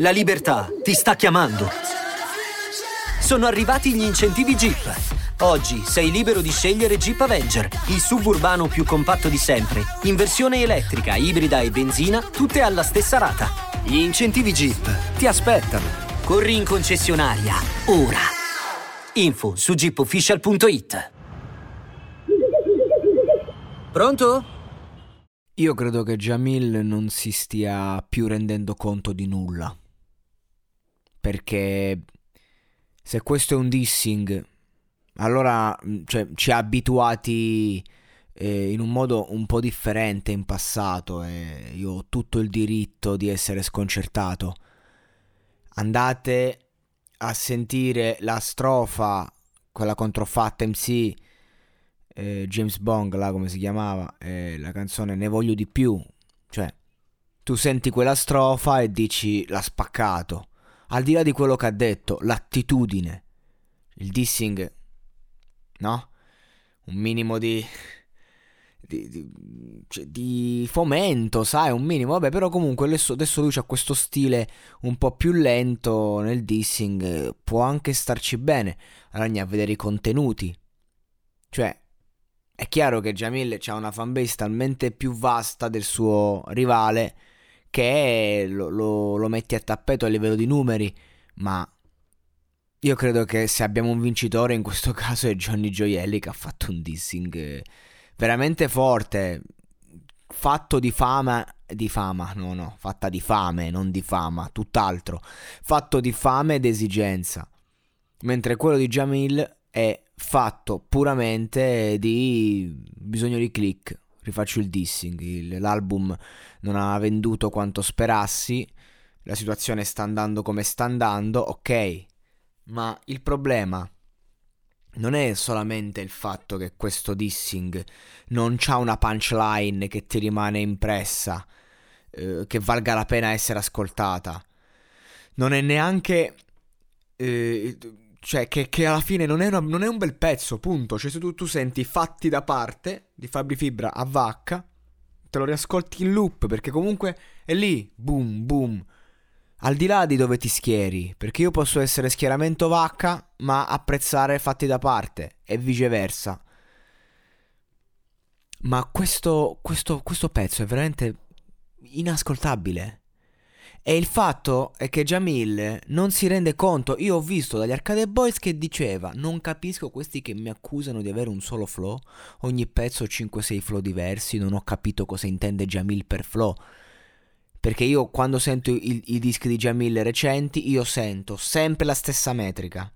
La libertà ti sta chiamando. Sono arrivati gli incentivi Jeep. Oggi sei libero di scegliere Jeep Avenger, il suburbano più compatto di sempre, in versione elettrica, ibrida e benzina, tutte alla stessa rata. Gli incentivi Jeep ti aspettano. Corri in concessionaria, ora. Info su jeepofficial.it. Pronto? Io credo che Jamil non si stia più rendendo conto di nulla. Perché se questo è un dissing, allora cioè, ci ha abituati eh, in un modo un po' differente in passato e io ho tutto il diritto di essere sconcertato. Andate a sentire la strofa, quella contro Fat MC eh, James Bond, là come si chiamava, eh, la canzone Ne voglio di più. Cioè, tu senti quella strofa e dici l'ha spaccato. Al di là di quello che ha detto, l'attitudine, il dissing, no? Un minimo di... Di, di, cioè, di, fomento, sai, un minimo. Vabbè, però comunque adesso, adesso lui ha questo stile un po' più lento nel dissing. Può anche starci bene. Allora a vedere i contenuti. Cioè, è chiaro che Jamil ha una fanbase talmente più vasta del suo rivale che lo, lo, lo metti a tappeto a livello di numeri, ma io credo che se abbiamo un vincitore in questo caso è Johnny Gioielli che ha fatto un dissing veramente forte, fatto di fama, di fama, no no, fatta di fame, non di fama, tutt'altro, fatto di fame ed esigenza, mentre quello di Jamil è fatto puramente di bisogno di click. Rifaccio il dissing, l'album non ha venduto quanto sperassi, la situazione sta andando come sta andando, ok, ma il problema non è solamente il fatto che questo dissing non ha una punchline che ti rimane impressa, eh, che valga la pena essere ascoltata. Non è neanche eh, cioè, che, che, alla fine non è, una, non è, un bel pezzo, punto. Cioè, se tu, tu, senti fatti da parte di Fabri Fibra a vacca, te lo riascolti in loop perché comunque è lì, boom, boom. Al di là di dove ti schieri, perché io posso essere schieramento vacca, ma apprezzare fatti da parte e viceversa. Ma questo, questo, questo pezzo è veramente inascoltabile. E il fatto è che Jamil non si rende conto. Io ho visto dagli Arcade Boys che diceva: Non capisco questi che mi accusano di avere un solo flow. Ogni pezzo 5-6 flow diversi. Non ho capito cosa intende Jamil per flow. Perché io quando sento i, i dischi di Jamil recenti, io sento sempre la stessa metrica.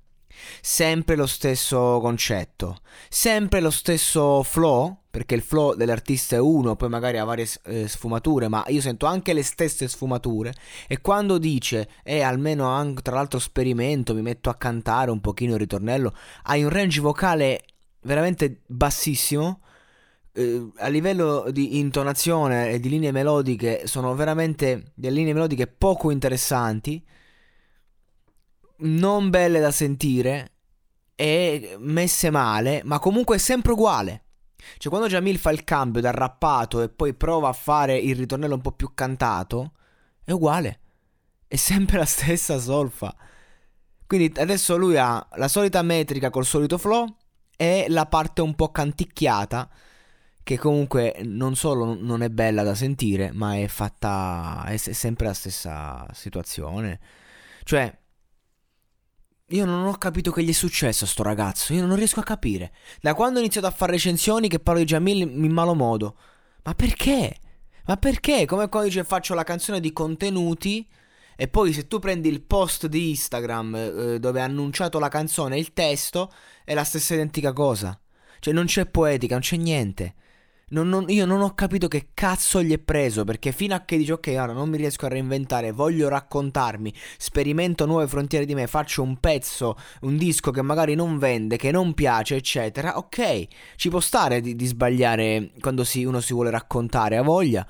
Sempre lo stesso concetto, sempre lo stesso flow, perché il flow dell'artista è uno, poi magari ha varie eh, sfumature, ma io sento anche le stesse sfumature e quando dice e eh, almeno anche tra l'altro sperimento, mi metto a cantare un pochino il ritornello, hai un range vocale veramente bassissimo. Eh, a livello di intonazione e di linee melodiche sono veramente delle linee melodiche poco interessanti non belle da sentire e messe male, ma comunque è sempre uguale. Cioè, quando Jamil fa il cambio dal rappato e poi prova a fare il ritornello un po' più cantato, è uguale. È sempre la stessa solfa. Quindi adesso lui ha la solita metrica col solito flow e la parte un po' canticchiata che comunque non solo non è bella da sentire, ma è fatta è sempre la stessa situazione. Cioè io non ho capito che gli è successo a sto ragazzo. Io non riesco a capire. Da quando ho iniziato a fare recensioni che parlo di Jamil in malo modo. Ma perché? Ma perché? Come quando dice faccio la canzone di contenuti. E poi se tu prendi il post di Instagram eh, dove ha annunciato la canzone il testo, è la stessa identica cosa. Cioè non c'è poetica, non c'è niente. Non, non, io non ho capito che cazzo gli è preso perché fino a che dice ok ora non mi riesco a reinventare, voglio raccontarmi, sperimento nuove frontiere di me, faccio un pezzo, un disco che magari non vende, che non piace eccetera, ok, ci può stare di, di sbagliare quando si, uno si vuole raccontare, ha voglia.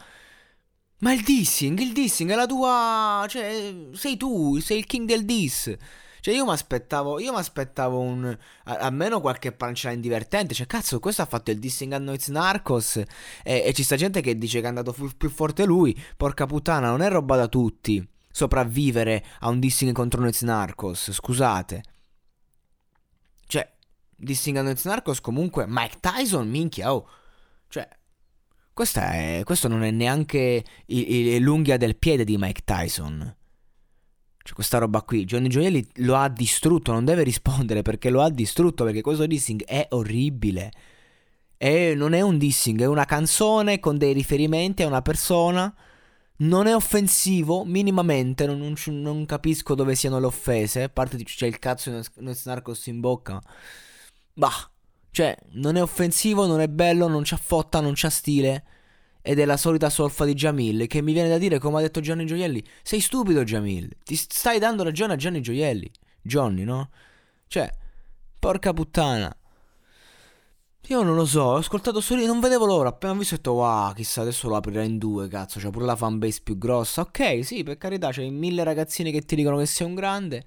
Ma il dissing, il dissing è la tua... cioè sei tu, sei il king del diss. Cioè, io mi aspettavo, io mi aspettavo un, almeno qualche punchline divertente. Cioè, cazzo, questo ha fatto il dissing a Noiz Narcos. E, e ci sta gente che dice che è andato più, più forte lui. Porca puttana, non è roba da tutti. sopravvivere a un dissing contro Nets Narcos, scusate. Cioè, dissing a Nets Narcos comunque Mike Tyson, minchia, oh. Cioè, è, questo non è neanche l'unghia del piede di Mike Tyson. Cioè, questa roba qui, Johnny Gioielli lo ha distrutto, non deve rispondere perché lo ha distrutto, perché questo dissing è orribile. E non è un dissing, è una canzone con dei riferimenti a una persona. Non è offensivo, minimamente, non, non, non capisco dove siano le offese. A parte c'è il cazzo di uno Snarkos in bocca. Bah, cioè, non è offensivo, non è bello, non c'ha fotta, non c'ha stile. Ed è la solita solfa di Jamil che mi viene da dire, come ha detto Gianni Gioielli, sei stupido Jamil, ti stai dando ragione a Gianni Gioielli. Johnny, no? Cioè, porca puttana. Io non lo so, ho ascoltato solo, non vedevo l'ora, appena ho visto ho detto wow, chissà adesso lo aprirà in due, cazzo, c'è pure la fanbase più grossa. Ok, sì, per carità, c'è mille ragazzini che ti dicono che sei un grande.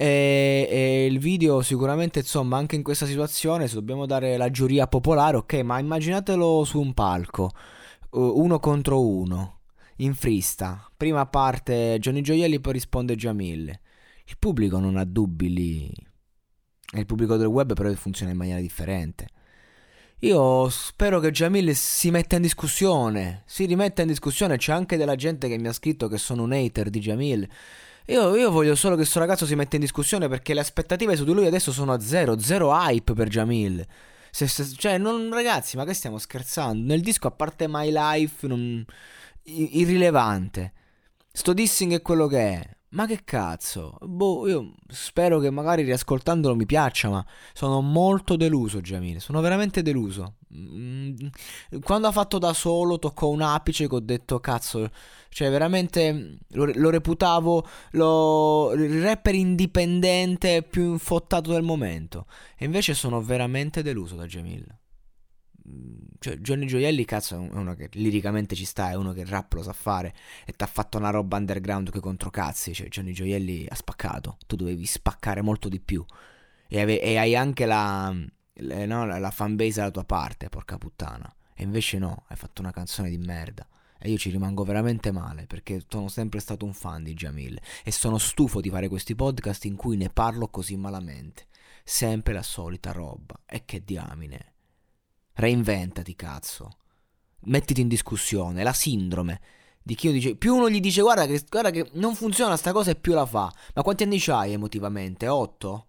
E, e, il video sicuramente, insomma, anche in questa situazione, se dobbiamo dare la giuria popolare, ok, ma immaginatelo su un palco, uno contro uno, in frista. Prima parte Johnny Gioielli, poi risponde Jamil. Il pubblico non ha dubbi lì il pubblico del web però funziona in maniera differente. Io spero che Jamil si metta in discussione, si rimetta in discussione, c'è anche della gente che mi ha scritto che sono un hater di Jamil. Io, io voglio solo che questo ragazzo si metta in discussione perché le aspettative su di lui adesso sono a zero, zero hype per Jamil. Se, se, cioè, non, ragazzi, ma che stiamo scherzando? Nel disco, a parte My Life, non, irrilevante. Sto dissing è quello che è. Ma che cazzo? Boh, io spero che magari riascoltandolo mi piaccia, ma sono molto deluso, Jamil. Sono veramente deluso. Mm, quando ha fatto da solo, toccò un apice che ho detto, cazzo, cioè veramente lo, lo reputavo lo, il rapper indipendente più infottato del momento. E invece sono veramente deluso da Jamil. Cioè, Johnny Gioielli, cazzo, è uno che liricamente ci sta, è uno che il rap lo sa fare e ti ha fatto una roba underground che contro cazzi. Cioè, Johnny Gioielli ha spaccato. Tu dovevi spaccare molto di più. E, ave- e hai anche la, no, la fanbase alla tua parte, porca puttana. E invece no, hai fatto una canzone di merda. E io ci rimango veramente male perché sono sempre stato un fan di Jamil e sono stufo di fare questi podcast in cui ne parlo così malamente. Sempre la solita roba. E che diamine. Reinventati, cazzo. Mettiti in discussione. La sindrome di chi dice. Più uno gli dice guarda che, guarda che non funziona sta cosa e più la fa. Ma quanti anni c'hai emotivamente? 8?